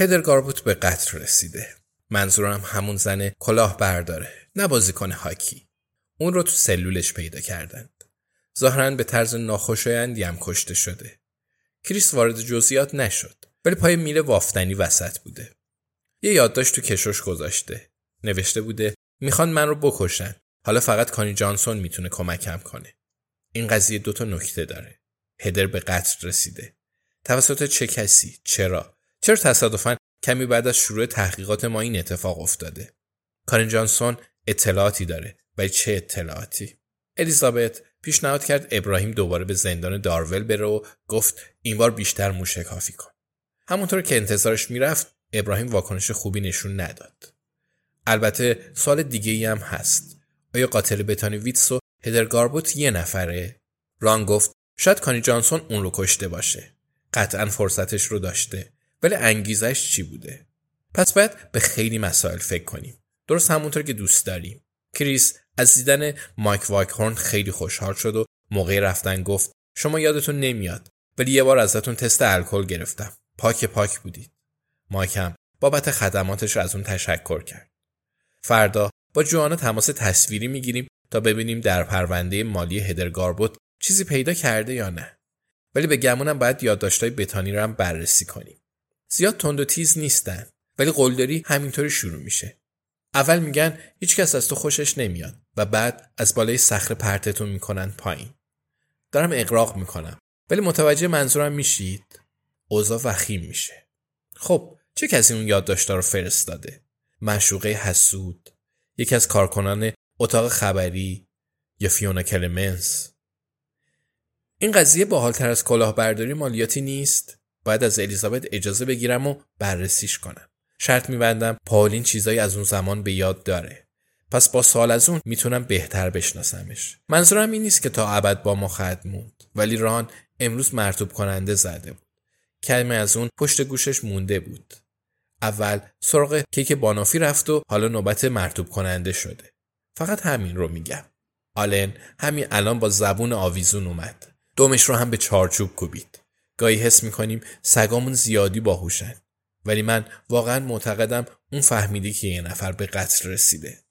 هدر گاربوت به قتل رسیده. منظورم همون زن کلاه برداره. نه بازیکن هاکی. اون رو تو سلولش پیدا کردند. ظاهرا به طرز ناخوشایندی هم کشته شده. کریس وارد جزئیات نشد. ولی پای میله وافتنی وسط بوده. یه یادداشت تو کشوش گذاشته. نوشته بوده می‌خوان من رو بکشن. حالا فقط کانی جانسون می‌تونه کمکم کنه. این قضیه دوتا نکته داره. هدر به قتل رسیده. توسط چه کسی؟ چرا؟ چرا تصادفا کمی بعد از شروع تحقیقات ما این اتفاق افتاده؟ کارین جانسون اطلاعاتی داره ولی چه اطلاعاتی؟ الیزابت پیشنهاد کرد ابراهیم دوباره به زندان دارول بره و گفت این بار بیشتر موشکافی کن. همونطور که انتظارش می‌رفت ابراهیم واکنش خوبی نشون نداد. البته سال دیگه ای هم هست. آیا قاتل بتانی ویتس و هدر گاربوت یه نفره؟ ران گفت شاید کانی جانسون اون رو کشته باشه. قطعا فرصتش رو داشته. ولی انگیزش چی بوده؟ پس باید به خیلی مسائل فکر کنیم. درست همونطور که دوست داریم. کریس از دیدن مایک وایکهورن خیلی خوشحال شد و موقع رفتن گفت شما یادتون نمیاد ولی یه بار ازتون تست الکل گرفتم. پاک پاک بودید. مایک هم بابت خدماتش از اون تشکر کرد. فردا با جوانا تماس تصویری می‌گیریم تا ببینیم در پرونده مالی هدر گاربوت چیزی پیدا کرده یا نه. ولی به گمونم باید یادداشتای بتانی رو هم بررسی کنیم. زیاد تند و تیز نیستن ولی قلدری همینطوری شروع میشه. اول میگن هیچکس از تو خوشش نمیاد و بعد از بالای صخره پرتتون می‌کنن پایین. دارم اقراق می‌کنم ولی متوجه منظورم میشید؟ اوضاع وخیم میشه. خب چه کسی اون یادداشت‌ها رو فرستاده؟ معشوقه حسود، یکی از کارکنان اتاق خبری یا فیونا کلمنس؟ این قضیه باحالتر از کلاهبرداری مالیاتی نیست؟ باید از الیزابت اجازه بگیرم و بررسیش کنم. شرط میبندم پاولین چیزایی از اون زمان به یاد داره. پس با سال از اون می‌تونم بهتر بشناسمش. منظورم این نیست که تا ابد با ما خواهد موند. ولی ران امروز مرتوب کننده زده بود. کلمه از اون پشت گوشش مونده بود. اول سراغ کیک بانافی رفت و حالا نوبت مرتوب کننده شده. فقط همین رو میگم. آلن همین الان با زبون آویزون اومد. دومش رو هم به چارچوب کوبید. گاهی حس می‌کنیم سگامون زیادی باهوشن. ولی من واقعا معتقدم اون فهمیدی که یه نفر به قتل رسیده.